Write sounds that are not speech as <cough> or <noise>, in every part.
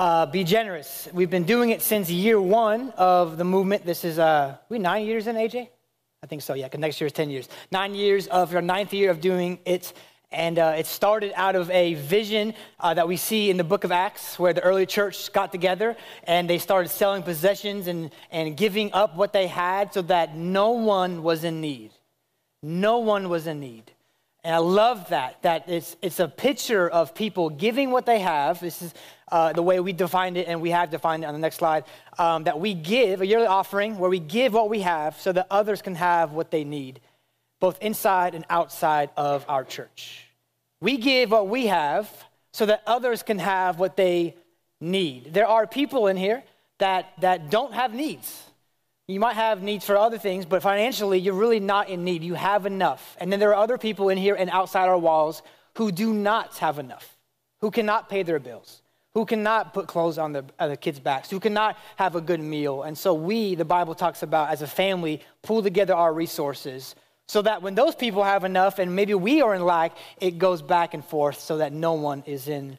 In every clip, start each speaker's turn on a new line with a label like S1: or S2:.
S1: uh, be generous. We've been doing it since year one of the movement. This is, uh, we nine years in, AJ? I think so, yeah, because next year is 10 years. Nine years of our ninth year of doing it. And uh, it started out of a vision uh, that we see in the book of Acts, where the early church got together and they started selling possessions and, and giving up what they had so that no one was in need. No one was in need. And I love that, that it's, it's a picture of people giving what they have. This is uh, the way we defined it, and we have defined it on the next slide. Um, that we give a yearly offering where we give what we have so that others can have what they need, both inside and outside of our church. We give what we have so that others can have what they need. There are people in here that, that don't have needs. You might have needs for other things, but financially, you're really not in need. You have enough. And then there are other people in here and outside our walls who do not have enough, who cannot pay their bills, who cannot put clothes on their, uh, kids' backs, who cannot have a good meal. And so we, the Bible talks about as a family, pull together our resources so that when those people have enough and maybe we are in lack, it goes back and forth so that no one is in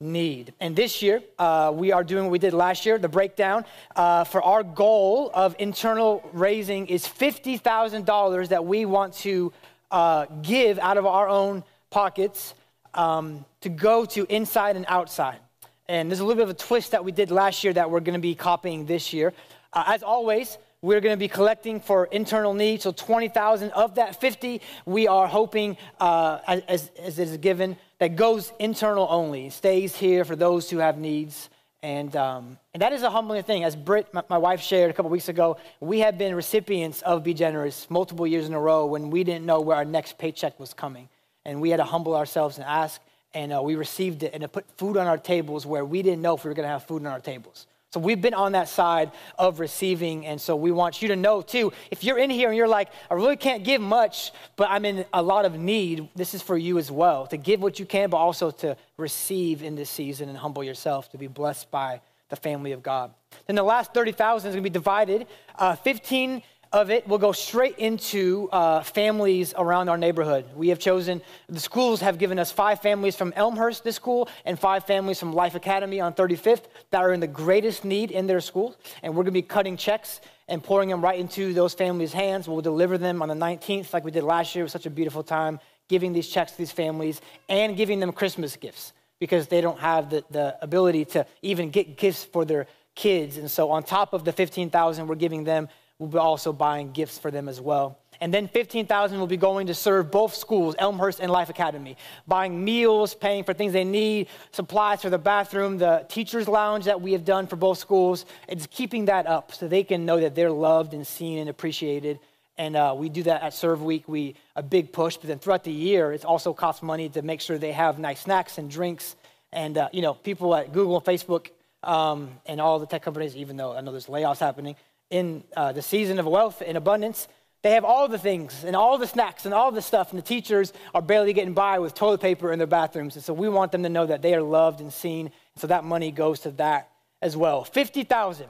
S1: need. And this year, uh, we are doing what we did last year, the breakdown. Uh, for our goal of internal raising is $50,000 that we want to uh, give out of our own pockets um, to go to inside and outside. And there's a little bit of a twist that we did last year that we're going to be copying this year. Uh, as always, we're going to be collecting for internal needs. So 20,000 of that 50, we are hoping, uh, as, as it is given, that goes internal only, stays here for those who have needs. And, um, and that is a humbling thing. As Britt, my, my wife, shared a couple weeks ago, we have been recipients of Be Generous multiple years in a row when we didn't know where our next paycheck was coming. And we had to humble ourselves and ask, and uh, we received it, and it put food on our tables where we didn't know if we were going to have food on our tables. So we've been on that side of receiving. And so we want you to know too, if you're in here and you're like, I really can't give much, but I'm in a lot of need, this is for you as well to give what you can, but also to receive in this season and humble yourself to be blessed by the family of God. Then the last 30,000 is going to be divided. Uh, 15 of it will go straight into uh, families around our neighborhood. We have chosen, the schools have given us five families from Elmhurst, this school, and five families from Life Academy on 35th that are in the greatest need in their school. And we're to be cutting checks and pouring them right into those families' hands. We'll deliver them on the 19th, like we did last year. It was such a beautiful time giving these checks to these families and giving them Christmas gifts because they don't have the, the ability to even get gifts for their kids. And so, on top of the 15,000 we're giving them, we'll be also buying gifts for them as well. And then 15,000 will be going to serve both schools, Elmhurst and Life Academy, buying meals, paying for things they need, supplies for the bathroom, the teacher's lounge that we have done for both schools. It's keeping that up so they can know that they're loved and seen and appreciated. And uh, we do that at Serve Week, we a big push. But then throughout the year, it also costs money to make sure they have nice snacks and drinks. And uh, you know, people at Google and Facebook um, and all the tech companies, even though I know there's layoffs happening, in uh, the season of wealth and abundance, they have all the things and all the snacks and all the stuff, and the teachers are barely getting by with toilet paper in their bathrooms. And so we want them to know that they are loved and seen. So that money goes to that as well. 50,000.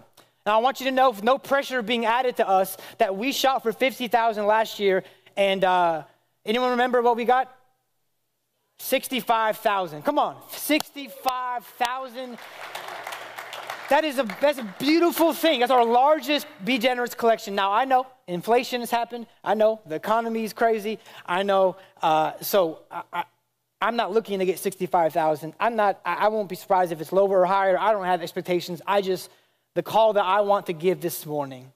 S1: Now I want you to know, no pressure being added to us, that we shot for 50,000 last year. And uh, anyone remember what we got? 65,000. Come on, 65,000 that is a, that's a beautiful thing. That's our largest Be Generous collection. Now, I know inflation has happened. I know the economy is crazy. I know. Uh, so I, am not looking to get 65,000. I'm not, I, I won't be surprised if it's lower or higher. I don't have expectations. I just, the call that I want to give this morning,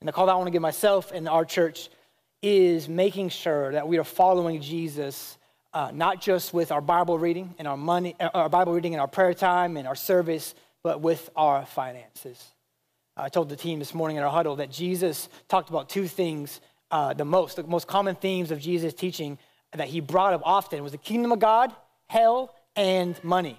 S1: and the call that I want to give myself and our church is making sure that we are following Jesus, uh, not just with our Bible reading and our money, uh, our Bible reading and our prayer time and our service, but with our finances. I told the team this morning in our huddle that Jesus talked about two things uh, the most, the most common themes of Jesus' teaching that he brought up often was the kingdom of God, hell, and money.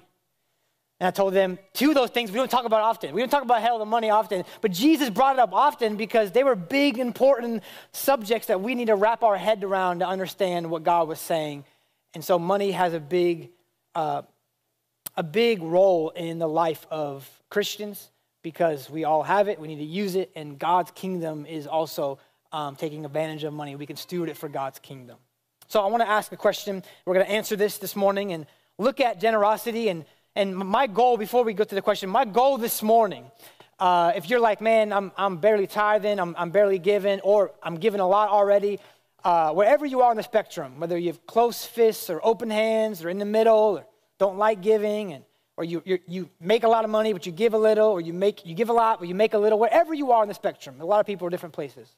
S1: And I told them two of those things we don't talk about often. We don't talk about hell and money often, but Jesus brought it up often because they were big, important subjects that we need to wrap our head around to understand what God was saying. And so money has a big uh, a big role in the life of Christians because we all have it, we need to use it, and God's kingdom is also um, taking advantage of money. We can steward it for God's kingdom. So I want to ask a question. We're going to answer this this morning and look at generosity and, And my goal, before we go to the question, my goal this morning, uh, if you're like, man, I'm, I'm barely tithing, I'm, I'm barely giving, or I'm giving a lot already, uh, wherever you are on the spectrum, whether you have close fists or open hands or in the middle or don't like giving, and, or you, you make a lot of money but you give a little, or you, make, you give a lot but you make a little, wherever you are on the spectrum, a lot of people are different places.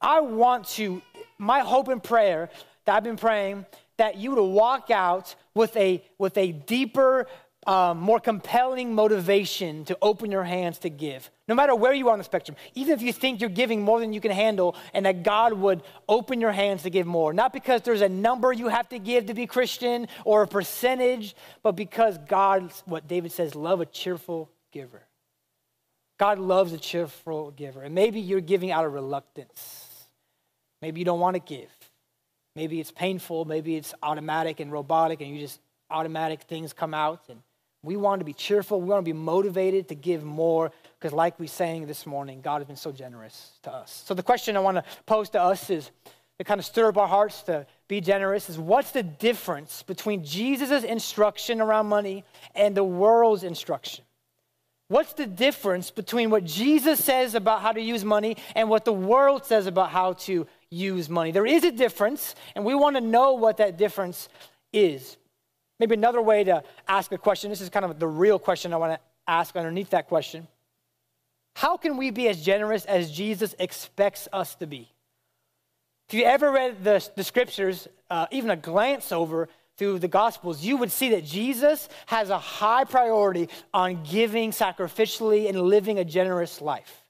S1: I want to, my hope and prayer that I've been praying, that you would walk out with a, with a deeper, um, more compelling motivation to open your hands to give, no matter where you are on the spectrum. Even if you think you're giving more than you can handle, and that God would open your hands to give more. Not because there's a number you have to give to be Christian or a percentage, but because God, what David says, love a cheerful giver. God loves a cheerful giver. And maybe you're giving out of reluctance. Maybe you don't want to give. Maybe it's painful. Maybe it's automatic and robotic, and you just automatic things come out. And we want to be cheerful. We want to be motivated to give more because, like we sang this morning, God has been so generous to us. So, the question I want to pose to us is to kind of stir up our hearts to be generous is what's the difference between Jesus' instruction around money and the world's instruction? What's the difference between what Jesus says about how to use money and what the world says about how to use money. There is a difference, and we want to know what that difference is. Maybe another way to ask a question this is kind of the real question I want to ask underneath that question. How can we be as generous as Jesus expects us to be? If you ever read the, the scriptures, uh, even a glance over through the Gospels, you would see that Jesus has a high priority on giving sacrificially and living a generous life.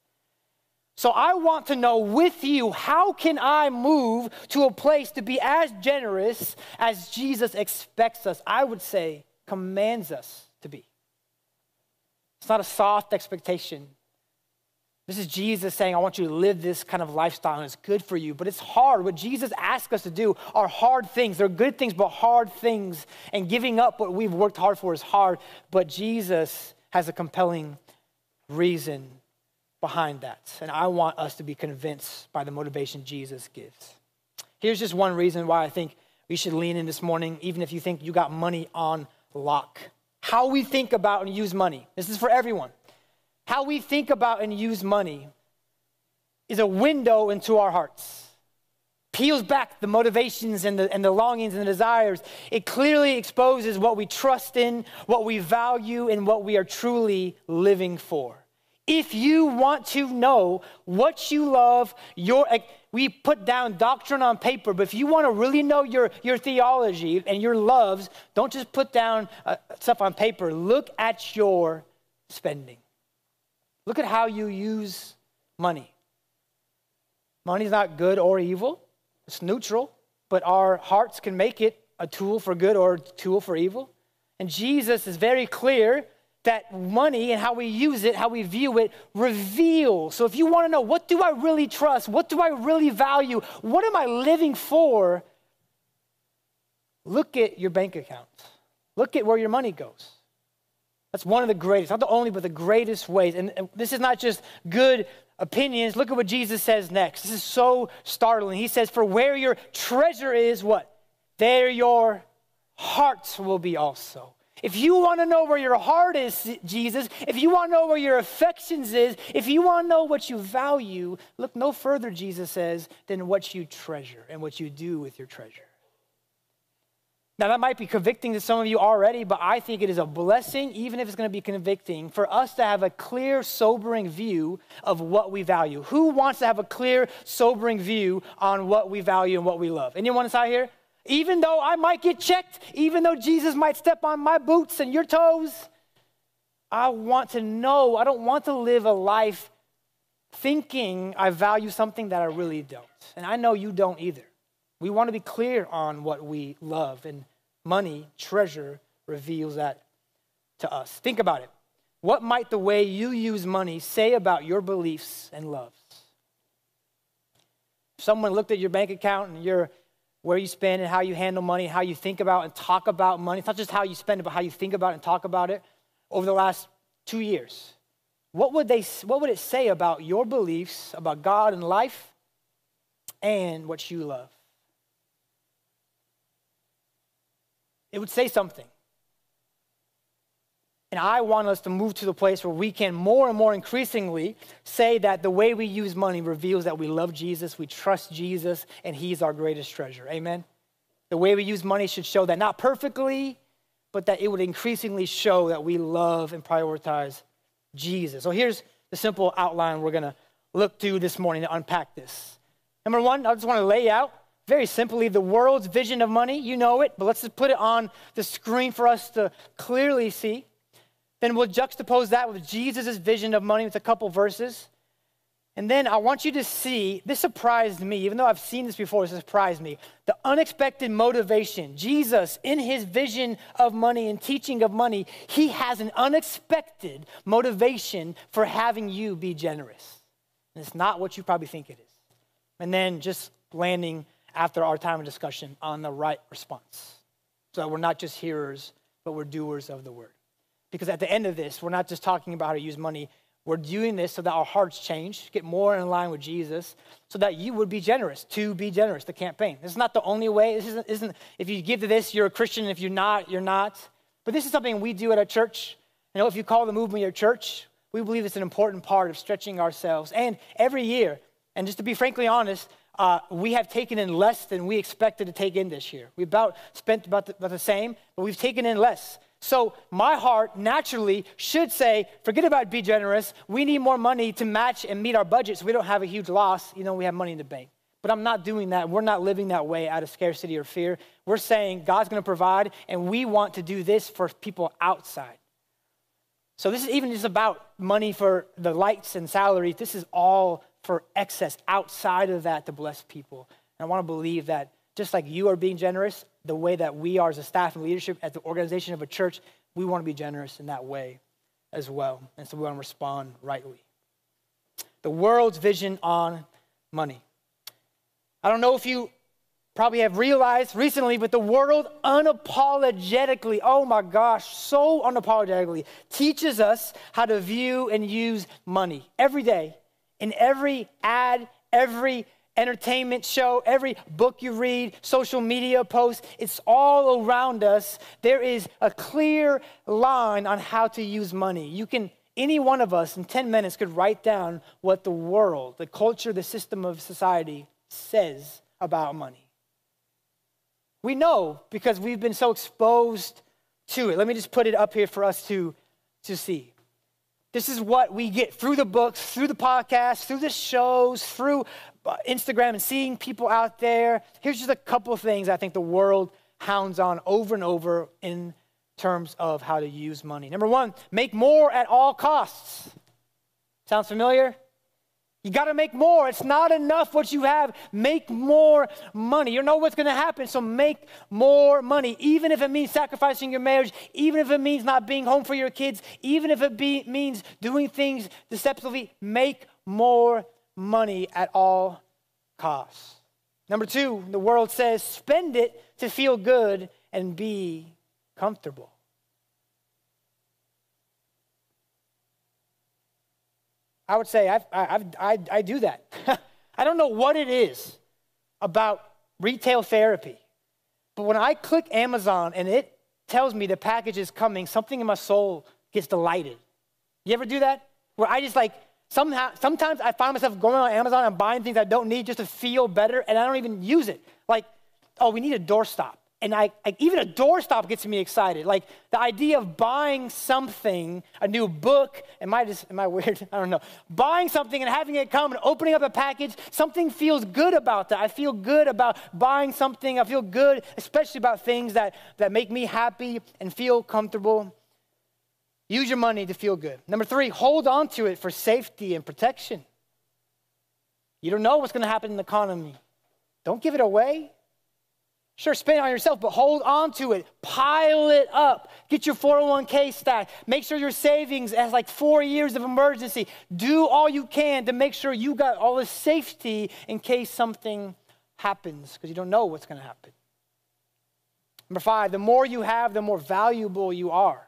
S1: So I want to know with you, how can I move to a place to be as generous as Jesus expects us? I would say commands us to be. It's not a soft expectation. This is Jesus saying, I want you to live this kind of lifestyle and it's good for you, but it's hard. What Jesus asks us to do are hard things. They're good things, but hard things. And giving up what we've worked hard for is hard, but Jesus has a compelling reason behind that. And I want us to be convinced by the motivation Jesus gives. Here's just one reason why I think we should lean in this morning, even if you think you got money on lock. How we think about and use money, this is for everyone. How we think about and use money is a window into our hearts. Peels back the motivations and the, and the longings and the desires. It clearly exposes what we trust in, what we value, and what we are truly living for. If you want to know what you love, your we put down doctrine on paper, but if you want to really know your, your theology and your loves, don't just put down uh, stuff on paper. Look at your spending. Look at how you use money. Money's not good or evil, it's neutral, but our hearts can make it a tool for good or a tool for evil. And Jesus is very clear that money and how we use it, how we view it, reveals. So if you want to know what do I really trust? What do I really value? What am I living for? Look at your bank account. Look at where your money goes. That's one of the greatest, not the only, but the greatest ways. And this is not just good opinions. Look at what Jesus says next. This is so startling. He says, For where your treasure is, what? There your hearts will be also. If you want to know where your heart is, Jesus, if you want to know where your affections is, if you want to know what you value, look no further, Jesus says, than what you treasure and what you do with your treasure. Now, that might be convicting to some of you already, but I think it is a blessing, even if it's going to be convicting, for us to have a clear, sobering view of what we value. Who wants to have a clear, sobering view on what we value and what we love? Anyone inside here? Even though I might get checked, even though Jesus might step on my boots and your toes, I want to know. I don't want to live a life thinking I value something that I really don't. And I know you don't either. We want to be clear on what we love, and money, treasure, reveals that to us. Think about it. What might the way you use money say about your beliefs and loves? If someone looked at your bank account and you're where you spend and how you handle money, how you think about and talk about money. It's not just how you spend it, but how you think about it and talk about it over the last two years. What would, they, what would it say about your beliefs about God and life and what you love? It would say something. And I want us to move to the place where we can more and more increasingly say that the way we use money reveals that we love Jesus, we trust Jesus, and He's our greatest treasure. Amen? The way we use money should show that not perfectly, but that it would increasingly show that we love and prioritize Jesus. So here's the simple outline we're going to look to this morning to unpack this. Number one, I just want to lay out very simply the world's vision of money. You know it, but let's just put it on the screen for us to clearly see. Then we'll juxtapose that with Jesus' vision of money with a couple verses. And then I want you to see this surprised me, even though I've seen this before, this surprised me. The unexpected motivation. Jesus, in his vision of money and teaching of money, he has an unexpected motivation for having you be generous. And it's not what you probably think it is. And then just landing after our time of discussion on the right response. So we're not just hearers, but we're doers of the word. Because at the end of this, we're not just talking about how to use money. We're doing this so that our hearts change, get more in line with Jesus, so that you would be generous, to be generous, the campaign. This is not the only way. This isn't, isn't if you give to this, you're a Christian. If you're not, you're not. But this is something we do at a church. You know, if you call the movement your church, we believe it's an important part of stretching ourselves. And every year, and just to be frankly honest, uh, we have taken in less than we expected to take in this year. We about spent about the, about the same, but we've taken in less. So my heart naturally should say, forget about be generous. We need more money to match and meet our budget so we don't have a huge loss, you know, we have money in the bank. But I'm not doing that. We're not living that way out of scarcity or fear. We're saying God's going to provide, and we want to do this for people outside. So this is even just about money for the lights and salaries. This is all for excess outside of that to bless people. And I want to believe that just like you are being generous, the way that we are as a staff and leadership, as the organization of a church, we want to be generous in that way as well. And so we want to respond rightly. The world's vision on money. I don't know if you probably have realized recently, but the world unapologetically, oh my gosh, so unapologetically teaches us how to view and use money every day in every ad, every entertainment show, every book you read, social media post, it's all around us. There is a clear line on how to use money. You can, any one of us in 10 minutes could write down what the world, the culture, the system of society says about money. We know because we've been so exposed to it. Let me just put it up here for us to, to see. This is what we get through the books, through the podcasts, through the shows, through Uh, Instagram and seeing people out there. Here's just a couple of things I think the world hounds on over and over in terms of how to use money. Number one, make more at all costs. Sounds familiar? You got to make more. It's not enough what you have. Make more money. You know what's going to happen, so make more money. Even if it means sacrificing your marriage, even if it means not being home for your kids, even if it be, means doing things deceptively, make more money at all costs. Number two, the world says spend it to feel good and be comfortable. I would say I've, I've, I, I do that. <laughs> I don't know what it is about retail therapy, but when I click Amazon and it tells me the package is coming, something in my soul gets delighted. You ever do that? Where I just like, somehow, sometimes I find myself going on Amazon and buying things I don't need just to feel better, and I don't even use it. Like, oh, we need a doorstop and I, I, even a doorstop gets me excited. Like the idea of buying something, a new book. Am I just am I <laughs> weird? I don't know. Buying something and having it come and opening up a package. Something feels good about that. I feel good about buying something. I feel good, especially about things that that make me happy and feel comfortable. Use your money to feel good. Number three, hold on to it for safety and protection. You don't know what's going to happen in the economy. Don't give it away. Sure, spend it on yourself, but hold on to it. Pile it up. Get your 401k stacked. Make sure your savings has like four years of emergency. Do all you can to make sure you got all the safety in case something happens, because you don't know what's going to happen. Number five, the more you have, the more valuable you are.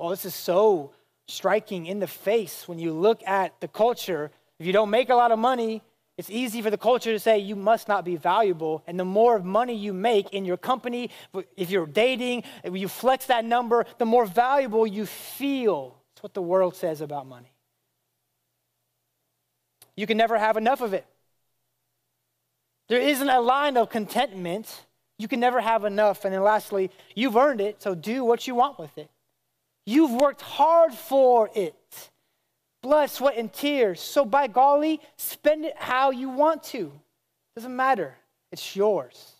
S1: Well, this is so striking in the face when you look at the culture. If you don't make a lot of money, It's easy for the culture to say you must not be valuable. And the more money you make in your company, if you're dating, if you flex that number, the more valuable you feel. That's what the world says about money. You can never have enough of it. There isn't a line of contentment. You can never have enough. And then lastly, you've earned it, so do what you want with it. You've worked hard for it blood, sweat, and tears. So by golly, spend it how you want to. Doesn't matter. It's yours.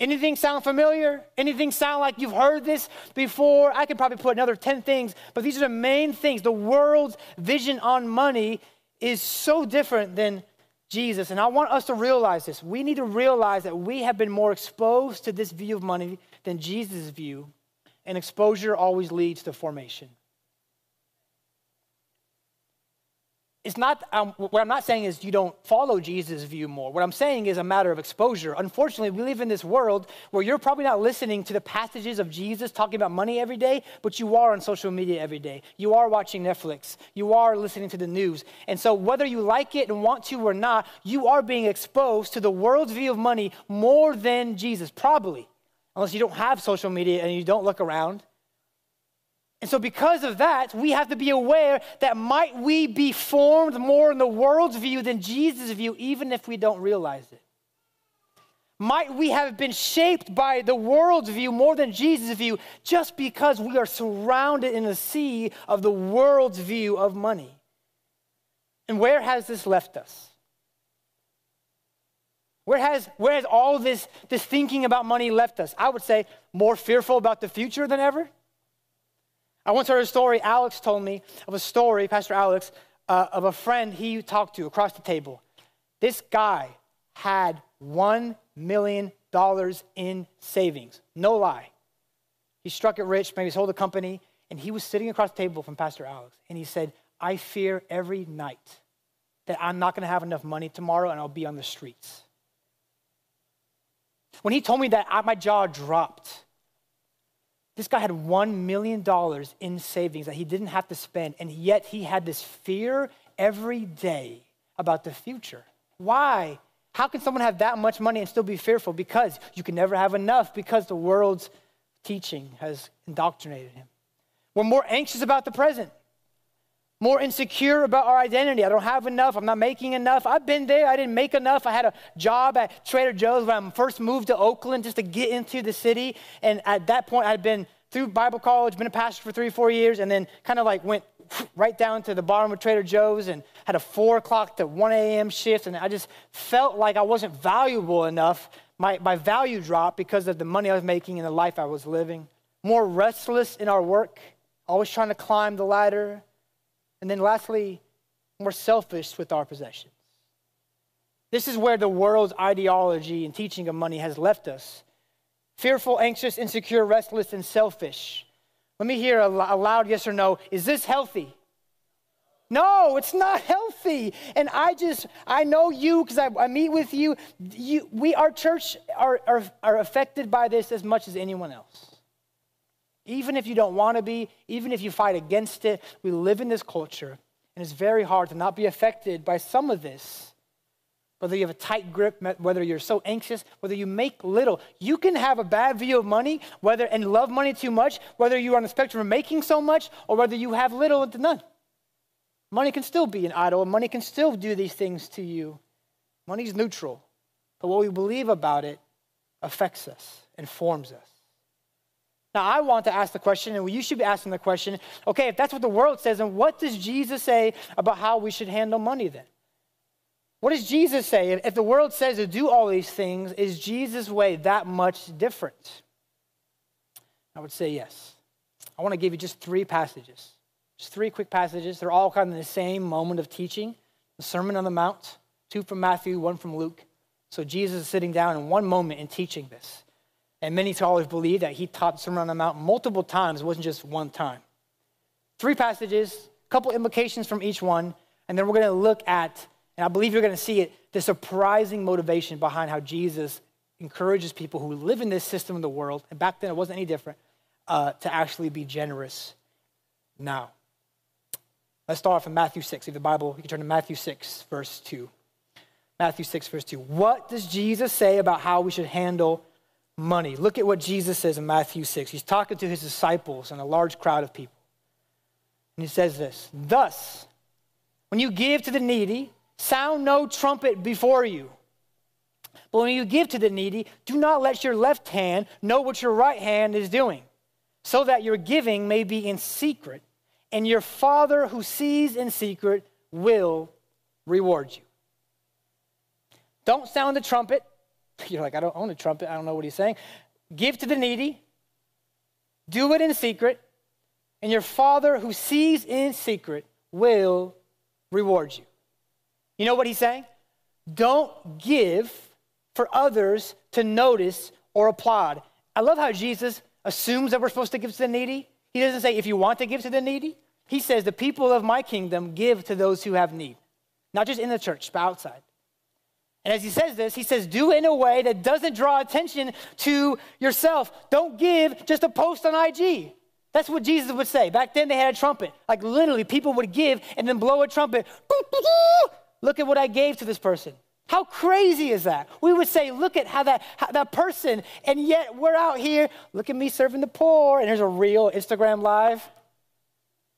S1: Anything sound familiar? Anything sound like you've heard this before? I could probably put another 10 things, but these are the main things. The world's vision on money is so different than Jesus. And I want us to realize this. We need to realize that we have been more exposed to this view of money than Jesus' view, and exposure always leads to formation. it's not, um, what I'm not saying is you don't follow Jesus' view more. What I'm saying is a matter of exposure. Unfortunately, we live in this world where you're probably not listening to the passages of Jesus talking about money every day, but you are on social media every day. You are watching Netflix. You are listening to the news. And so, whether you like it and want to or not, you are being exposed to the world's view of money more than Jesus, probably. Unless you don't have social media and you don't look around. And so, because of that, we have to be aware that might we be formed more in the world's view than Jesus' view, even if we don't realize it? Might we have been shaped by the world's view more than Jesus' view just because we are surrounded in a sea of the world's view of money? And where has this left us? Where has, where has all this, this thinking about money left us? I would say more fearful about the future than ever I once heard a story, Alex told me of a story, Pastor Alex, uh, of a friend he talked to across the table. This guy had $1 million in savings. No lie. He struck it rich, maybe sold a company, and he was sitting across the table from Pastor Alex, and he said, I fear every night that I'm not going to have enough money tomorrow and I'll be on the streets. When he told me that, my jaw dropped this guy had $1 million in savings that he didn't have to spend, and yet he had this fear every day about the future. Why? How can someone have that much money and still be fearful? Because you can never have enough, because the world's teaching has indoctrinated him. We're more anxious about the present, more insecure about our identity. I don't have enough. I'm not making enough. I've been there. I didn't make enough. I had a job at Trader Joe's when I first moved to Oakland just to get into the city. And at that point, I'd been through Bible college, been a pastor for three, four years, and then kind of like went right down to the bottom of Trader Joe's and had a four o'clock to 1 a.m. shift. And I just felt like I wasn't valuable enough. My, my value dropped because of the money I was making and the life I was living. More restless in our work, always trying to climb the ladder and then lastly, more selfish with our possessions. This is where the world's ideology and teaching of money has left us fearful, anxious, insecure, restless, and selfish. Let me hear a, loud yes or no. Is this healthy? No, it's not healthy. And I just, I know you because I, I, meet with you. you we, our church, are, are, are affected by this as much as anyone else. Even if you don't want to be, even if you fight against it, we live in this culture, and it's very hard to not be affected by some of this. Whether you have a tight grip, whether you're so anxious, whether you make little, you can have a bad view of money, whether and love money too much, whether you're on the spectrum of making so much, or whether you have little to none. Money can still be an idol, and money can still do these things to you. Money's neutral, but what we believe about it affects us and forms us. Now, I want to ask the question, and you should be asking the question okay, if that's what the world says, then what does Jesus say about how we should handle money then? What does Jesus say? If the world says to do all these things, is Jesus' way that much different? I would say yes. I want to give you just three passages. Just three quick passages. They're all kind of the same moment of teaching the Sermon on the Mount, two from Matthew, one from Luke. So Jesus is sitting down in one moment and teaching this. And many scholars believe that he taught Sermon on the Mount multiple times, it wasn't just one time. Three passages, a couple implications from each one, and then we're going to look at, and I believe you're going to see it, the surprising motivation behind how Jesus encourages people who live in this system of the world, and back then it wasn't any different, uh, to actually be generous now. Let's start off Matthew 6. If the Bible, you can turn to Matthew 6, verse 2. Matthew 6, verse 2. What does Jesus say about how we should handle money? Look at what Jesus says in Matthew 6. He's talking to his disciples and a large crowd of people. And he says this Thus, when you give to the needy, sound no trumpet before you. But when you give to the needy, do not let your left hand know what your right hand is doing, so that your giving may be in secret, and your Father who sees in secret will reward you. Don't sound the trumpet. <laughs> You're like, I don't own a trumpet. I don't know what he's saying. Give to the needy. Do it in secret. And your Father who sees in secret will reward you. You know what he's saying? Don't give for others to notice or applaud. I love how Jesus assumes that we're supposed to give to the needy. He doesn't say, if you want to give to the needy. He says, the people of my kingdom give to those who have need, not just in the church, but outside. And as he says this, he says, do in a way that doesn't draw attention to yourself. Don't give just a post on IG. That's what Jesus would say. Back then they had a trumpet. Like literally, people would give and then blow a trumpet. <laughs> Look at what I gave to this person. How crazy is that? We would say, look at how that, how that person, and yet we're out here, look at me serving the poor, and here's a real Instagram live.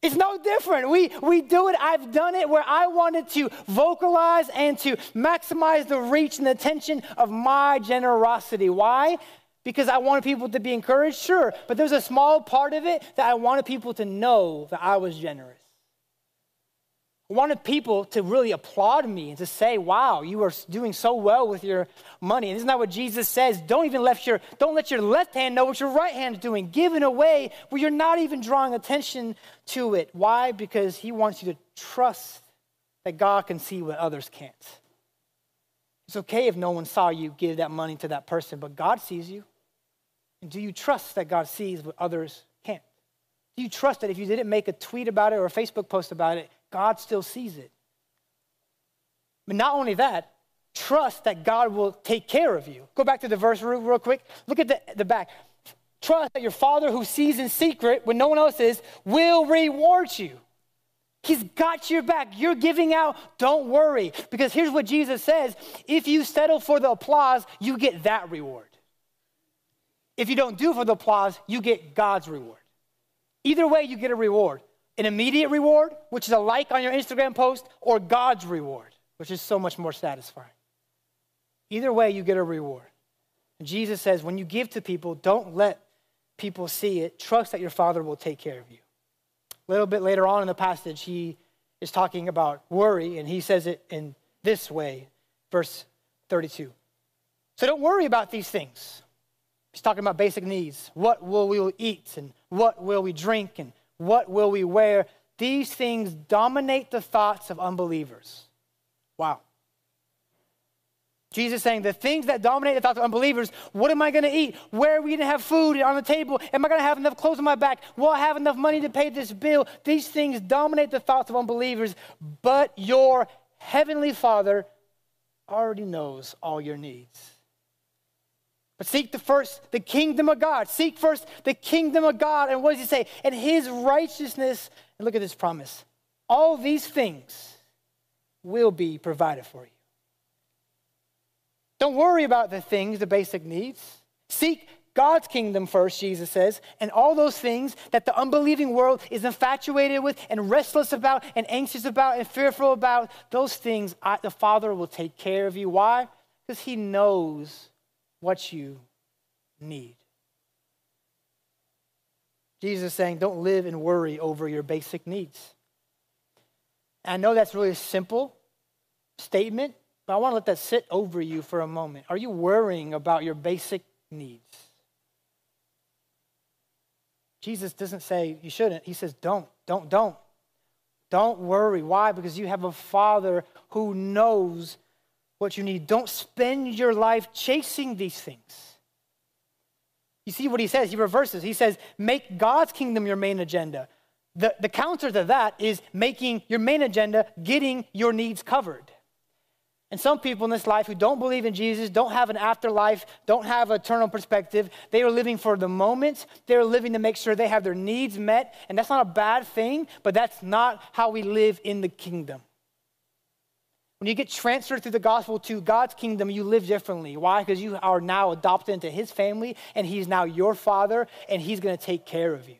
S1: It's no different. We, we do it. I've done it where I wanted to vocalize and to maximize the reach and the attention of my generosity. Why? Because I wanted people to be encouraged, sure, but there's a small part of it that I wanted people to know that I was generous. Wanted people to really applaud me and to say, wow, you are doing so well with your money. And isn't that what Jesus says? Don't even let your, don't let your left hand know what your right hand is doing. Give it away where you're not even drawing attention to it. Why? Because he wants you to trust that God can see what others can't. It's okay if no one saw you give that money to that person, but God sees you. And do you trust that God sees what others can't? Do you trust that if you didn't make a tweet about it or a Facebook post about it, God still sees it. But not only that, trust that God will take care of you. Go back to the verse real quick. Look at the, the back. Trust that your Father who sees in secret when no one else is will reward you. He's got your back. You're giving out. Don't worry. Because here's what Jesus says if you settle for the applause, you get that reward. If you don't do for the applause, you get God's reward. Either way, you get a reward an immediate reward, which is a like on your Instagram post, or God's reward, which is so much more satisfying. Either way, you get a reward. And Jesus says, when you give to people, don't let people see it. Trust that your Father will take care of you. A little bit later on in the passage, he is talking about worry, and he says it in this way, verse 32. So don't worry about these things. He's talking about basic needs. What will we eat, and what will we drink, and what will we wear? These things dominate the thoughts of unbelievers. Wow. Jesus saying, the things that dominate the thoughts of unbelievers, what am I going to eat? Where are we going to have food on the table? Am I going to have enough clothes on my back? Will I have enough money to pay this bill? These things dominate the thoughts of unbelievers, but your heavenly Father already knows all your needs. But seek the first the kingdom of God. Seek first the kingdom of God. And what does he say? And his righteousness. And look at this promise. All these things will be provided for you. Don't worry about the things, the basic needs. Seek God's kingdom first, Jesus says, and all those things that the unbelieving world is infatuated with and restless about and anxious about and fearful about, those things I, the Father will take care of you. Why? Because He knows what you need. Jesus is saying, don't live and worry over your basic needs. And I know that's really a simple statement, but I want to let that sit over you for a moment. Are you worrying about your basic needs? Jesus doesn't say you shouldn't. He says, don't, don't, don't. Don't worry. Why? Because you have a Father who knows what you need. Don't spend your life chasing these things. You see what he says? He reverses. He says, make God's kingdom your main agenda. The, the counter to that is making your main agenda getting your needs covered. And some people in this life who don't believe in Jesus, don't have an afterlife, don't have eternal perspective, they are living for the moment. They're living to make sure they have their needs met. And that's not a bad thing, but that's not how we live in the kingdom. When you get transferred through the gospel to God's kingdom, you live differently. Why? Because you are now adopted into his family, and he's now your father, and he's going to take care of you.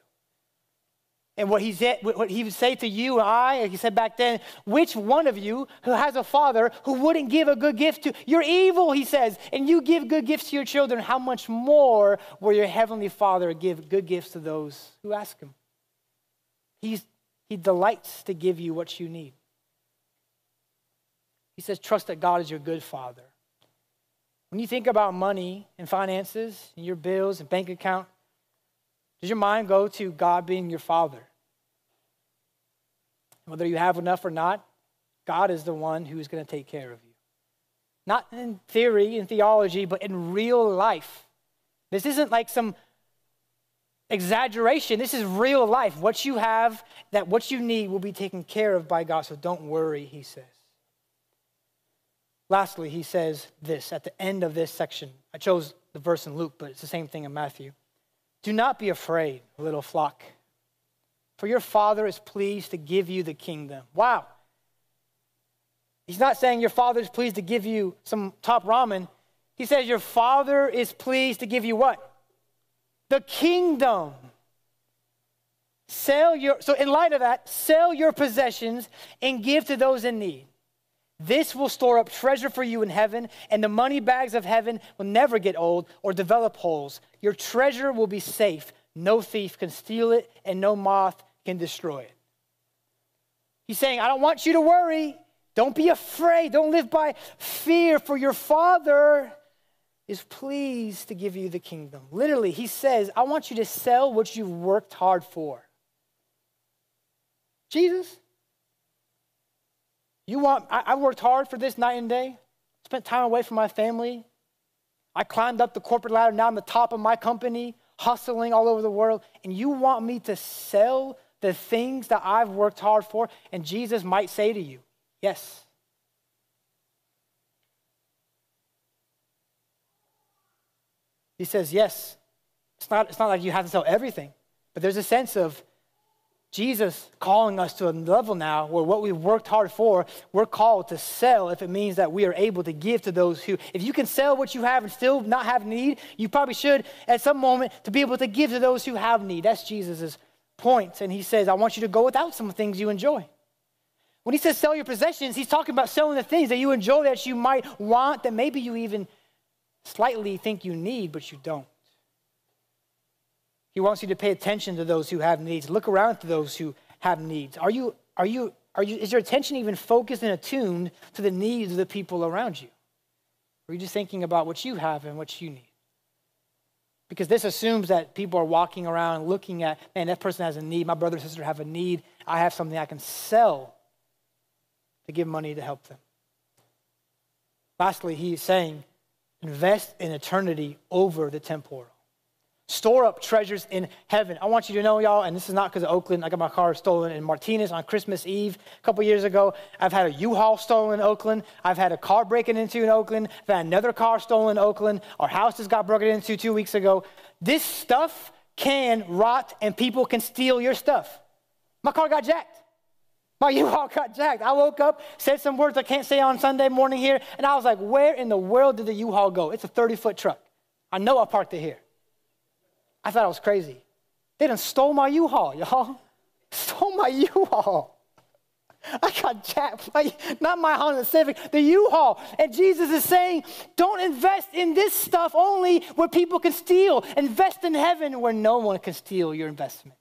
S1: And what, he's at, what he would say to you and I, like he said back then, which one of you who has a father who wouldn't give a good gift to? You're evil, he says, and you give good gifts to your children. How much more will your heavenly father give good gifts to those who ask him? He's, he delights to give you what you need. He says, trust that God is your good father. When you think about money and finances and your bills and bank account, does your mind go to God being your father? Whether you have enough or not, God is the one who's going to take care of you. Not in theory, in theology, but in real life. This isn't like some exaggeration. This is real life. What you have, that what you need will be taken care of by God. So don't worry, he says. Lastly, he says this at the end of this section. I chose the verse in Luke, but it's the same thing in Matthew. Do not be afraid, little flock for your Father is pleased to give you the kingdom. Wow. He's not saying your Father is pleased to give you some top ramen. He says your Father is pleased to give you what? The kingdom. Sell your, so in light of that, sell your possessions and give to those in need. This will store up treasure for you in heaven, and the money bags of heaven will never get old or develop holes. Your treasure will be safe. No thief can steal it, and no moth can destroy it. He's saying, I don't want you to worry. Don't be afraid. Don't live by fear, for your Father is pleased to give you the kingdom. Literally, he says, I want you to sell what you've worked hard for. Jesus, you want, I, I worked hard for this night and day, spent time away from my family. I climbed up the corporate ladder. Now I'm the top of my company, hustling all over the world. And you want me to sell the things that I've worked hard for? And Jesus might say to you, Yes. He says, Yes. It's not, it's not like you have to sell everything, but there's a sense of Jesus calling us to a level now where what we've worked hard for, we're called to sell if it means that we are able to give to those who, if you can sell what you have and still not have need, you probably should at some moment to be able to give to those who have need. That's Jesus' points, and he says, I want you to go without some things you enjoy. When he says sell your possessions, he's talking about selling the things that you enjoy that you might want, that maybe you even slightly think you need, but you don't. He wants you to pay attention to those who have needs. Look around to those who have needs. Are you, are you, are you, is your attention even focused and attuned to the needs of the people around you? Or are you just thinking about what you have and what you need? Because this assumes that people are walking around looking at, man, that person has a need. My brother or sister have a need. I have something I can sell to give money to help them. Lastly, he's saying, invest in eternity over the temporal. Store up treasures in heaven. I want you to know, y'all, and this is not because of Oakland. I got my car stolen in Martinez on Christmas Eve a couple years ago. I've had a U-Haul stolen in Oakland. I've had a car broken into in Oakland. I've had another car stolen in Oakland. Our house just got broken into two weeks ago. This stuff can rot and people can steal your stuff. My car got jacked. My <laughs> U-Haul got jacked. I woke up, said some words I can't say on Sunday morning here, and I was like, where in the world did the U-Haul go? It's a 30-foot truck. I know I parked it here. I thought I was crazy. They done stole my U-Haul, y'all. <laughs> Stole my U-Haul. I got jacked. not my Honda Civic, the U-Haul. And Jesus is saying, don't invest in this stuff only where people can steal. Invest in heaven where no one can steal your investment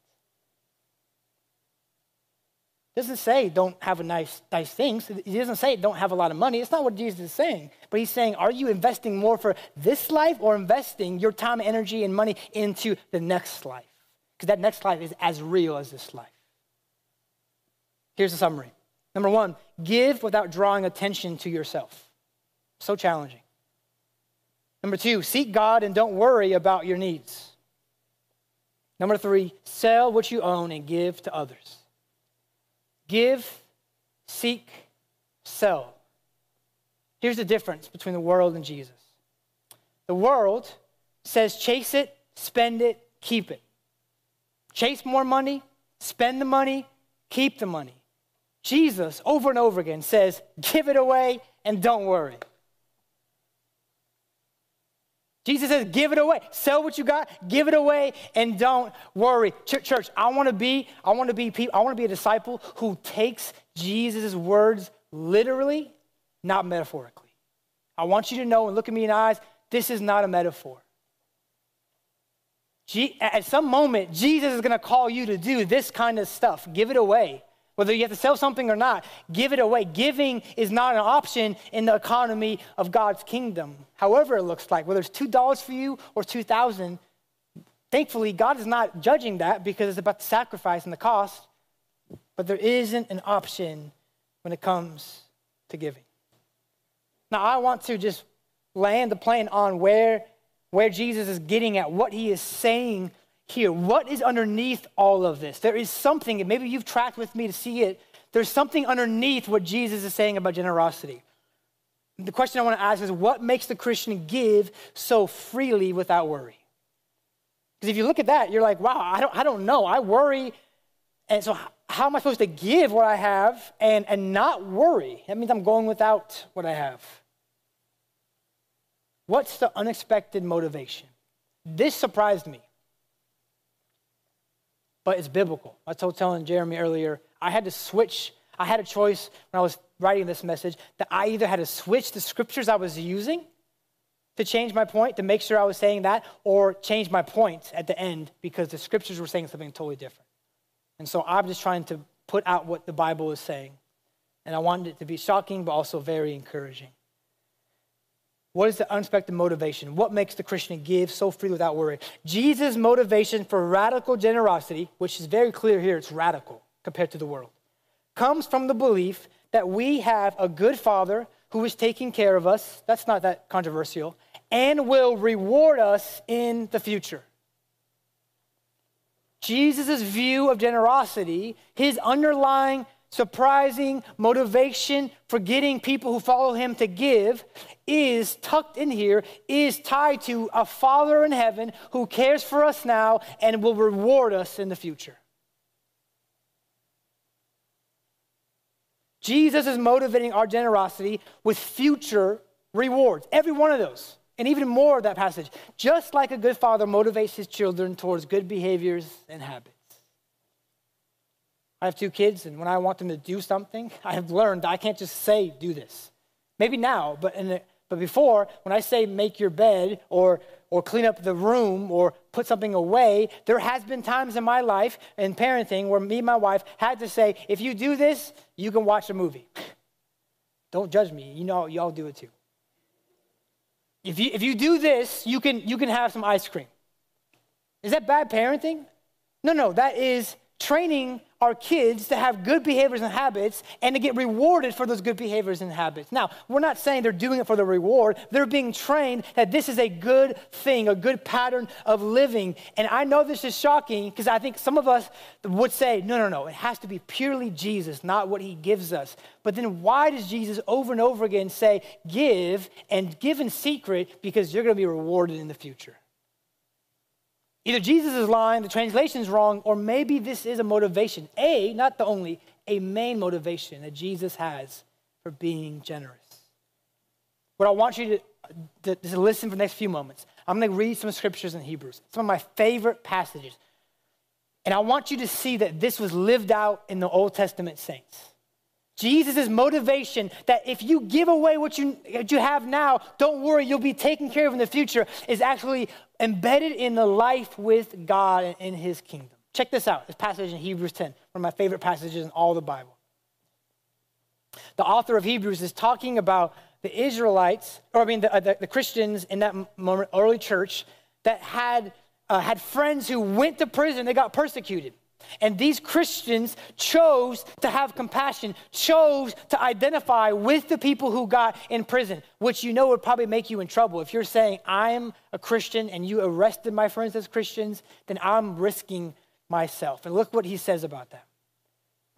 S1: doesn't say don't have a nice, nice things. He doesn't say don't have a lot of money. It's not what Jesus is saying. But he's saying, are you investing more for this life or investing your time, energy, and money into the next life? Because that next life is as real as this life. Here's the summary. Number one, give without drawing attention to yourself. So challenging. Number two, seek God and don't worry about your needs. Number three, sell what you own and give to others. Give, seek, sell. Here's the difference between the world and Jesus the world says chase it, spend it, keep it. Chase more money, spend the money, keep the money. Jesus, over and over again, says, Give it away and don't worry. Jesus says, give it away. Sell what you got, give it away, and don't worry. Church, I want to be, I want to be I want to be a disciple who takes Jesus' words literally, not metaphorically. I want you to know and look at me in the eyes, this is not a metaphor. At some moment, Jesus is going to call you to do this kind of stuff. Give it away. Whether you have to sell something or not, give it away. Giving is not an option in the economy of God's kingdom. However it looks like, whether it's $2 for you or 2000 thankfully God is not judging that because it's about the sacrifice and the cost. But there isn't an option when it comes to giving. Now I want to just land the plane on where where Jesus is getting at, what he is saying here. What is underneath all of this? There is something, and maybe you've tracked with me to see it. There's something underneath what Jesus is saying about generosity. The question I want to ask is what makes the Christian give so freely without worry? Because if you look at that, you're like, wow, I don't, I don't know. I worry. And so, how am I supposed to give what I have and, and not worry? That means I'm going without what I have. What's the unexpected motivation? This surprised me but it's biblical. I told telling Jeremy earlier, I had to switch. I had a choice when I was writing this message that I either had to switch the scriptures I was using to change my point, to make sure I was saying that, or change my point at the end because the scriptures were saying something totally different. And so I'm just trying to put out what the Bible is saying. And I wanted it to be shocking, but also very encouraging. What is the unexpected motivation? What makes the Christian give so freely without worry? Jesus' motivation for radical generosity, which is very clear here, it's radical compared to the world, comes from the belief that we have a good father who is taking care of us. That's not that controversial, and will reward us in the future. Jesus' view of generosity, his underlying surprising motivation for getting people who follow him to give is tucked in here, is tied to a Father in heaven who cares for us now and will reward us in the future. Jesus is motivating our generosity with future rewards, every one of those. And even more of that passage, just like a good father motivates his children towards good behaviors and habits. I have two kids, and when I want them to do something, <laughs> I have learned I can't just say, do this. Maybe now, but, the, but before, when I say make your bed or, or clean up the room or put something away, there has been times in my life in parenting where me and my wife had to say, if you do this, you can watch a movie. <laughs> Don't judge me. You know, y'all do it too. If you, if you do this, you can, you can have some ice cream. Is that bad parenting? No, no, that is training our kids to have good behaviors and habits and to get rewarded for those good behaviors and habits. Now, we're not saying they're doing it for the reward. They're being trained that this is a good thing, a good pattern of living. And I know this is shocking because I think some of us would say, no, no, no, it has to be purely Jesus, not what he gives us. But then why does Jesus over and over again say, give and give in secret because you're going to be rewarded in the future? Either Jesus is lying, the translation is wrong, or maybe this is a motivation. A, not the only, a main motivation that Jesus has for being generous. What I want you to, to, to listen for the next few moments, I'm going to read some scriptures in Hebrews, some of my favorite passages. And I want you to see that this was lived out in the Old Testament saints. Jesus' motivation that if you give away what you, what you have now, don't worry, you'll be taken care of in the future, is actually embedded in the life with God and in his kingdom. Check this out this passage in Hebrews 10, one of my favorite passages in all the Bible. The author of Hebrews is talking about the Israelites, or I mean the, uh, the, the Christians in that moment, early church, that had, uh, had friends who went to prison, they got persecuted. And these Christians chose to have compassion, chose to identify with the people who got in prison, which you know would probably make you in trouble. If you're saying, I'm a Christian and you arrested my friends as Christians, then I'm risking myself. And look what he says about that.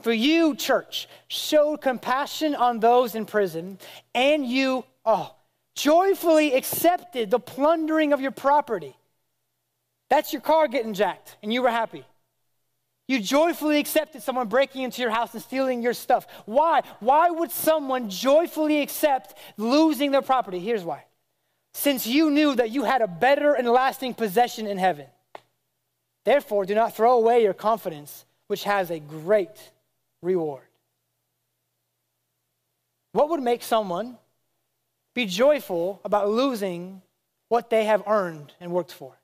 S1: For you, church, showed compassion on those in prison, and you, oh, joyfully accepted the plundering of your property. That's your car getting jacked, and you were happy. You joyfully accepted someone breaking into your house and stealing your stuff. Why? Why would someone joyfully accept losing their property? Here's why. Since you knew that you had a better and lasting possession in heaven. Therefore, do not throw away your confidence, which has a great reward. What would make someone be joyful about losing what they have earned and worked for?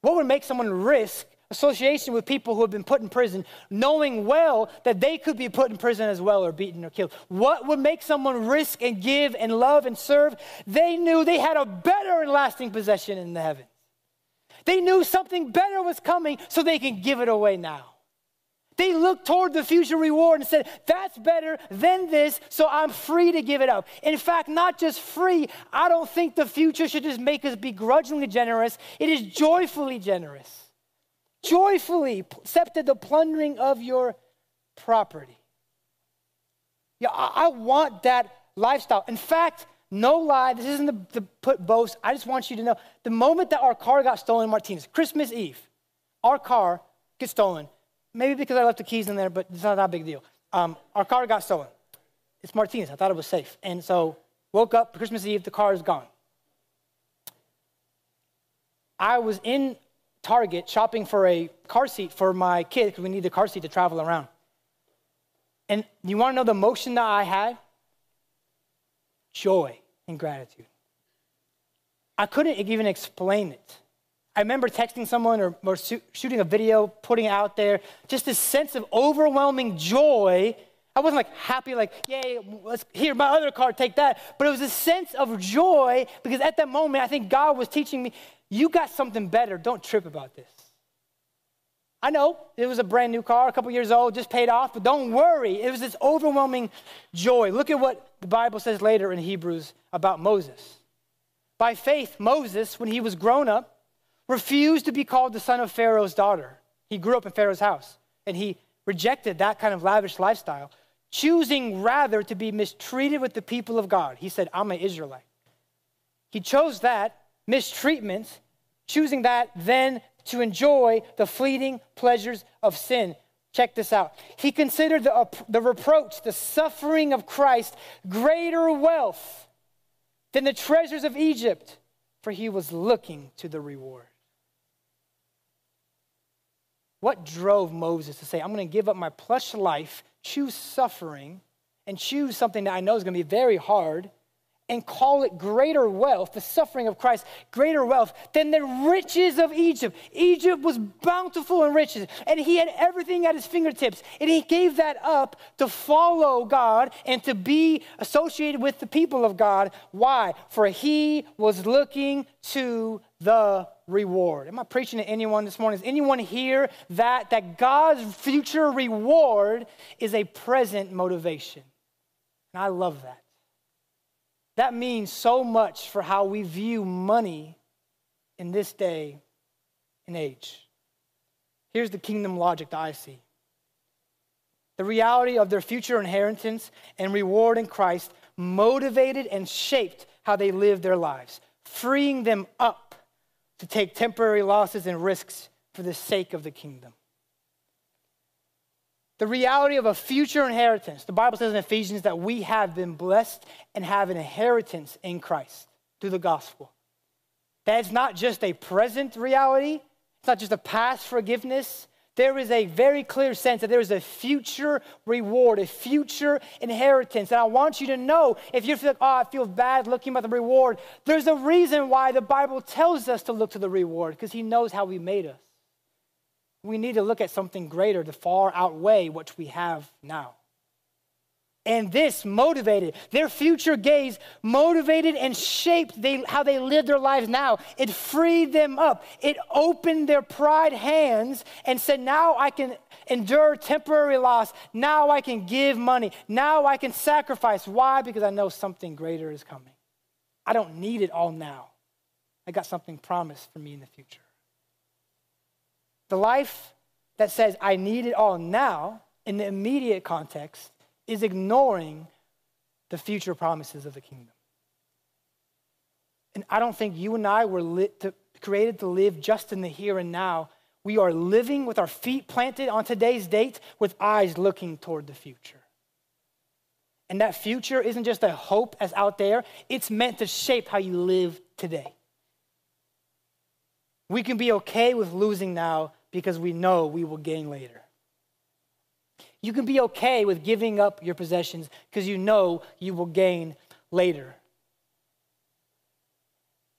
S1: What would make someone risk association with people who have been put in prison, knowing well that they could be put in prison as well or beaten or killed? What would make someone risk and give and love and serve? They knew they had a better and lasting possession in the heavens. They knew something better was coming so they can give it away now. They looked toward the future reward and said, That's better than this, so I'm free to give it up. In fact, not just free, I don't think the future should just make us begrudgingly generous, it is joyfully generous. Joyfully accepted the plundering of your property. Yeah, I, I want that lifestyle. In fact, no lie, this isn't to put boast. I just want you to know the moment that our car got stolen in Martinez, Christmas Eve, our car gets stolen. Maybe because I left the keys in there, but it's not that big deal. Um, our car got stolen. It's Martinez. I thought it was safe. And so woke up Christmas Eve, the car is gone. I was in Target shopping for a car seat for my kid because we need the car seat to travel around. And you want to know the emotion that I had? Joy and gratitude. I couldn't even explain it. I remember texting someone or, or shooting a video, putting it out there, just this sense of overwhelming joy. I wasn't like happy, like, yay, let's here, my other car, take that. But it was a sense of joy because at that moment, I think God was teaching me, you got something better. Don't trip about this. I know it was a brand new car, a couple years old, just paid off, but don't worry. It was this overwhelming joy. Look at what the Bible says later in Hebrews about Moses. By faith, Moses, when he was grown up, refused to be called the son of Pharaoh's daughter. He grew up in Pharaoh's house and he rejected that kind of lavish lifestyle, choosing rather to be mistreated with the people of God. He said, I'm an Israelite. He chose that mistreatment, choosing that then to enjoy the fleeting pleasures of sin. Check this out. He considered the, the reproach, the suffering of Christ, greater wealth than the treasures of Egypt, for he was looking to the reward. What drove Moses to say, I'm going to give up my plush life, choose suffering, and choose something that I know is going to be very hard, and call it greater wealth, the suffering of Christ, greater wealth than the riches of Egypt. Egypt was bountiful in riches, and he had everything at his fingertips. And he gave that up to follow God and to be associated with the people of God. Why? For he was looking to the reward. Am I preaching to anyone this morning? Is anyone here that, that God's future reward is a present motivation? And I love that. That means so much for how we view money in this day and age. Here's the kingdom logic that I see the reality of their future inheritance and reward in Christ motivated and shaped how they lived their lives, freeing them up to take temporary losses and risks for the sake of the kingdom the reality of a future inheritance. The Bible says in Ephesians that we have been blessed and have an inheritance in Christ through the gospel. That's not just a present reality, it's not just a past forgiveness. There is a very clear sense that there is a future reward, a future inheritance. And I want you to know if you feel like, oh, I feel bad looking at the reward, there's a reason why the Bible tells us to look to the reward because He knows how He made us we need to look at something greater to far outweigh what we have now. And this motivated their future gaze, motivated and shaped they, how they live their lives now. It freed them up. It opened their pride hands and said, Now I can endure temporary loss. Now I can give money. Now I can sacrifice. Why? Because I know something greater is coming. I don't need it all now. I got something promised for me in the future. The life that says, I need it all now, in the immediate context, is ignoring the future promises of the kingdom. And I don't think you and I were to, created to live just in the here and now. We are living with our feet planted on today's date with eyes looking toward the future. And that future isn't just a hope as out there, it's meant to shape how you live today. We can be okay with losing now because we know we will gain later. You can be okay with giving up your possessions because you know you will gain later.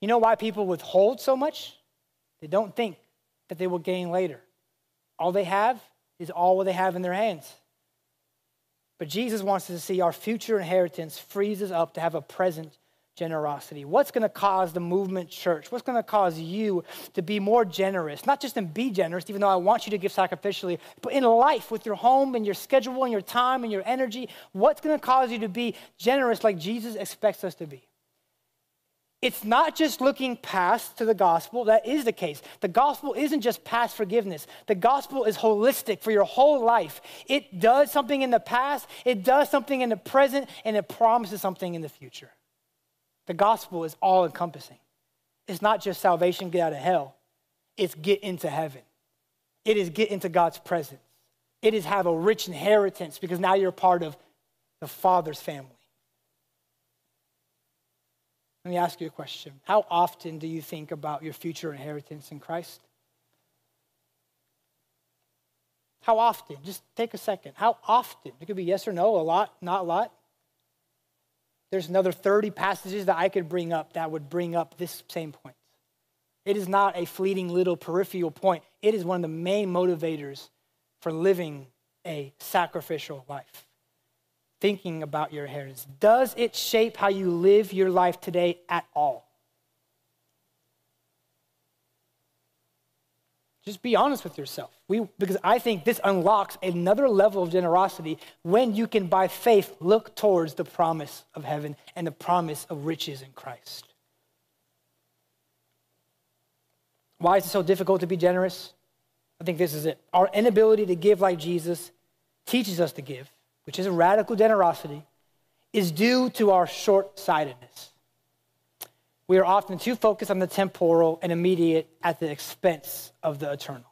S1: You know why people withhold so much? They don't think that they will gain later. All they have is all what they have in their hands. But Jesus wants us to see our future inheritance frees us up to have a present generosity. What's going to cause the movement church? What's going to cause you to be more generous? Not just in be generous, even though I want you to give sacrificially, but in life with your home and your schedule and your time and your energy. What's going to cause you to be generous like Jesus expects us to be? It's not just looking past to the gospel. That is the case. The gospel isn't just past forgiveness. The gospel is holistic for your whole life. It does something in the past, it does something in the present, and it promises something in the future. The gospel is all encompassing. It's not just salvation, get out of hell, it's get into heaven. It is get into God's presence. It is have a rich inheritance because now you're part of the Father's family. Let me ask you a question. How often do you think about your future inheritance in Christ? How often? Just take a second. How often? It could be yes or no, a lot, not a lot. There's another 30 passages that I could bring up that would bring up this same point. It is not a fleeting little peripheral point, it is one of the main motivators for living a sacrificial life thinking about your inheritance? Does it shape how you live your life today at all? Just be honest with yourself. We, because I think this unlocks another level of generosity when you can, by faith, look towards the promise of heaven and the promise of riches in Christ. Why is it so difficult to be generous? I think this is it. Our inability to give like Jesus teaches us to give which is a radical generosity, is due to our short sightedness. We are often too focused on the temporal and immediate at the expense of the eternal.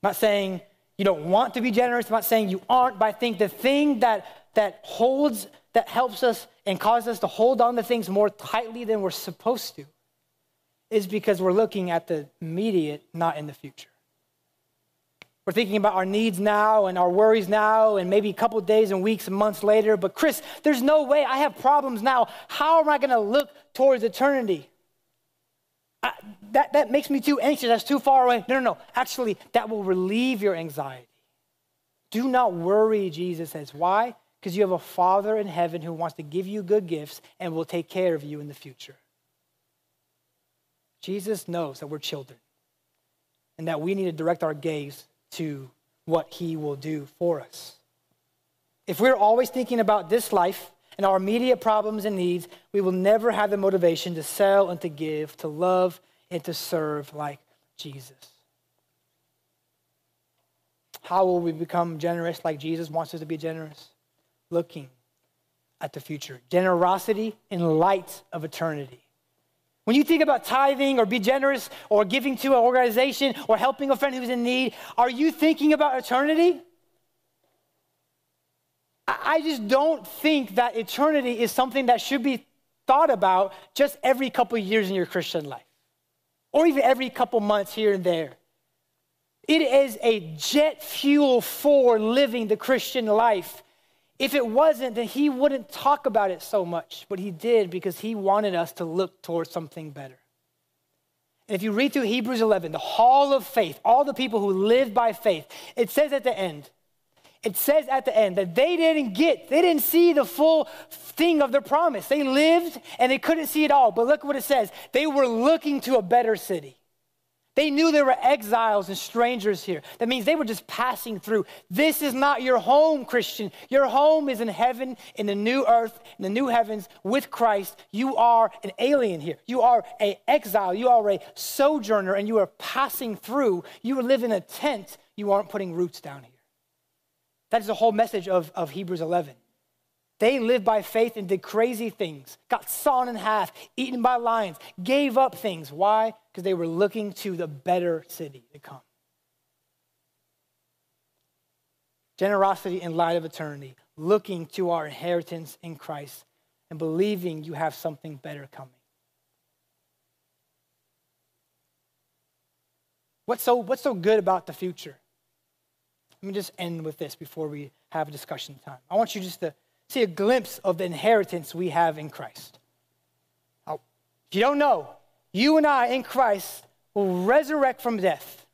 S1: I'm not saying you don't want to be generous, I'm not saying you aren't, but I think the thing that, that holds, that helps us and causes us to hold on to things more tightly than we're supposed to is because we're looking at the immediate, not in the future. We're thinking about our needs now and our worries now, and maybe a couple days and weeks and months later. But, Chris, there's no way I have problems now. How am I going to look towards eternity? I, that, that makes me too anxious. That's too far away. No, no, no. Actually, that will relieve your anxiety. Do not worry, Jesus says. Why? Because you have a Father in heaven who wants to give you good gifts and will take care of you in the future. Jesus knows that we're children and that we need to direct our gaze to what he will do for us. If we're always thinking about this life and our immediate problems and needs, we will never have the motivation to sell and to give, to love and to serve like Jesus. How will we become generous like Jesus wants us to be generous? Looking at the future. Generosity in light of eternity. When you think about tithing or be generous or giving to an organization or helping a friend who's in need, are you thinking about eternity? I just don't think that eternity is something that should be thought about just every couple years in your Christian life or even every couple months here and there. It is a jet fuel for living the Christian life. If it wasn't, then he wouldn't talk about it so much, but he did because he wanted us to look towards something better. And if you read through Hebrews 11, the hall of faith, all the people who live by faith, it says at the end, it says at the end that they didn't get, they didn't see the full thing of their promise. They lived and they couldn't see it all. But look what it says. They were looking to a better city. They knew there were exiles and strangers here. That means they were just passing through. This is not your home, Christian. Your home is in heaven, in the new earth, in the new heavens with Christ. You are an alien here. You are an exile. You are a sojourner, and you are passing through. You live in a tent. You aren't putting roots down here. That is the whole message of, of Hebrews 11. They lived by faith and did crazy things, got sawn in half, eaten by lions, gave up things. Why? Because they were looking to the better city to come. Generosity in light of eternity, looking to our inheritance in Christ and believing you have something better coming. What's so, what's so good about the future? Let me just end with this before we have a discussion time. I want you just to see a glimpse of the inheritance we have in Christ. Now, if you don't know, you and I in Christ will resurrect from death.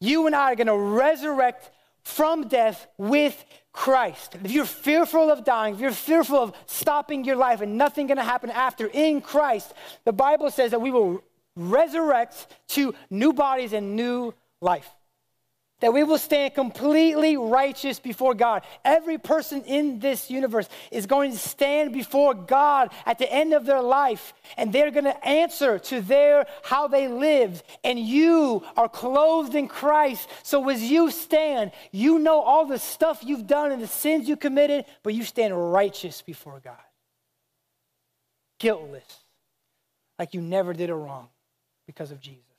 S1: You and I are going to resurrect from death with Christ. If you're fearful of dying, if you're fearful of stopping your life and nothing going to happen after in Christ, the Bible says that we will resurrect to new bodies and new life that we will stand completely righteous before God. Every person in this universe is going to stand before God at the end of their life, and they're going to answer to their how they lived. And you are clothed in Christ. So as you stand, you know all the stuff you've done and the sins you committed, but you stand righteous before God. Guiltless, like you never did a wrong because of Jesus.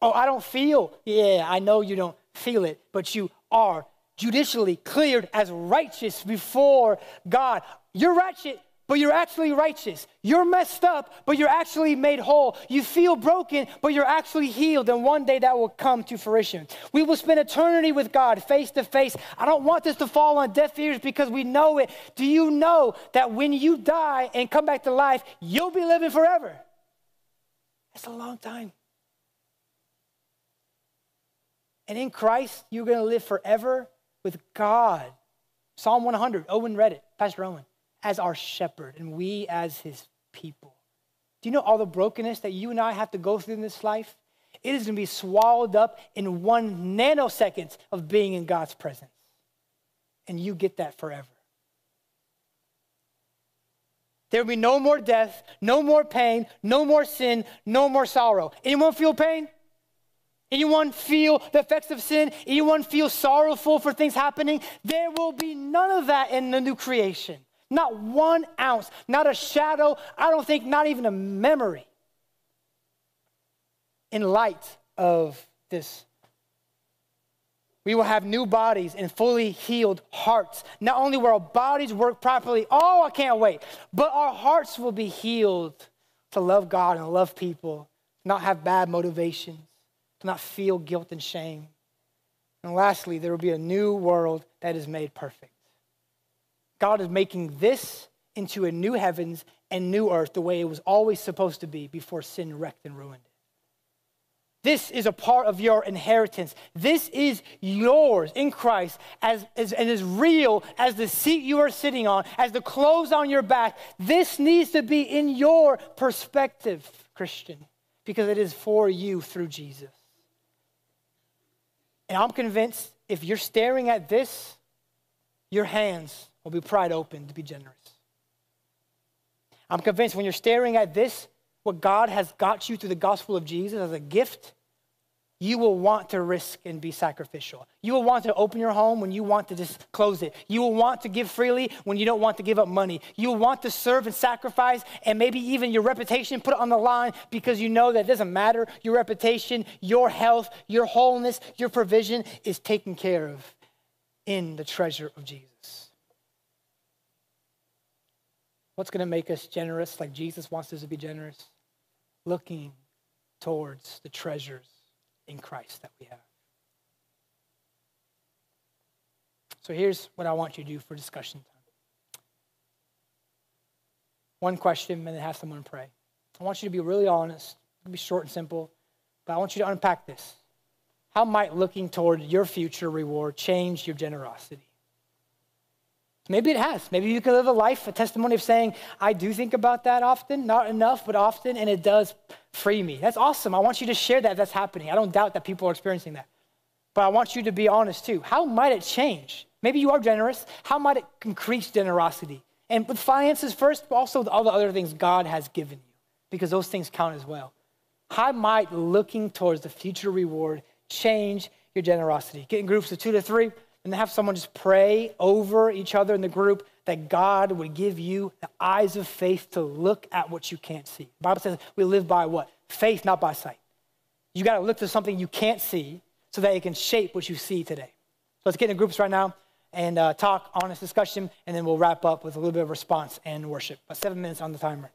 S1: Oh, I don't feel. Yeah, I know you don't feel it, but you are judicially cleared as righteous before God. You're wretched, but you're actually righteous. You're messed up, but you're actually made whole. You feel broken, but you're actually healed, and one day that will come to fruition. We will spend eternity with God face to face. I don't want this to fall on deaf ears because we know it. Do you know that when you die and come back to life, you'll be living forever? That's a long time. And in Christ, you're going to live forever with God. Psalm 100, Owen read it, Pastor Owen, as our shepherd, and we as his people. Do you know all the brokenness that you and I have to go through in this life? It is going to be swallowed up in one nanosecond of being in God's presence. And you get that forever. There will be no more death, no more pain, no more sin, no more sorrow. Anyone feel pain? Anyone feel the effects of sin? Anyone feel sorrowful for things happening? There will be none of that in the new creation. Not one ounce, not a shadow, I don't think not even a memory. In light of this, we will have new bodies and fully healed hearts. Not only will our bodies work properly, oh, I can't wait, but our hearts will be healed to love God and love people, not have bad motivations to not feel guilt and shame. And lastly, there will be a new world that is made perfect. God is making this into a new heavens and new earth the way it was always supposed to be before sin wrecked and ruined it. This is a part of your inheritance. This is yours in Christ as, as, and as real as the seat you are sitting on, as the clothes on your back. This needs to be in your perspective, Christian, because it is for you through Jesus. And I'm convinced if you're staring at this, your hands will be pried open to be generous. I'm convinced when you're staring at this, what God has got you through the gospel of Jesus as a gift, you will want to risk and be sacrificial. You will want to open your home when you want to just close it. You will want to give freely when you don't want to give up money. You will want to serve and sacrifice and maybe even your reputation put it on the line because you know that it doesn't matter. Your reputation, your health, your wholeness, your provision is taken care of in the treasure of Jesus. What's going to make us generous like Jesus wants us to be generous? Looking towards the treasures in Christ that we have. So here's what I want you to do for discussion time. One question, and then have someone pray. I want you to be really honest. Be short and simple, but I want you to unpack this. How might looking toward your future reward change your generosity? Maybe it has. Maybe you can live a life, a testimony of saying, I do think about that often, not enough, but often, and it does free me. That's awesome. I want you to share that that's happening. I don't doubt that people are experiencing that. But I want you to be honest too. How might it change? Maybe you are generous. How might it increase generosity? And with finances first, but also all the other things God has given you, because those things count as well. How might looking towards the future reward change your generosity. Get in groups of two to three and have someone just pray over each other in the group that God would give you the eyes of faith to look at what you can't see. The Bible says we live by what? Faith, not by sight. You got to look to something you can't see so that it can shape what you see today. So let's get in groups right now and uh, talk, honest discussion, and then we'll wrap up with a little bit of response and worship. About seven minutes on the timer.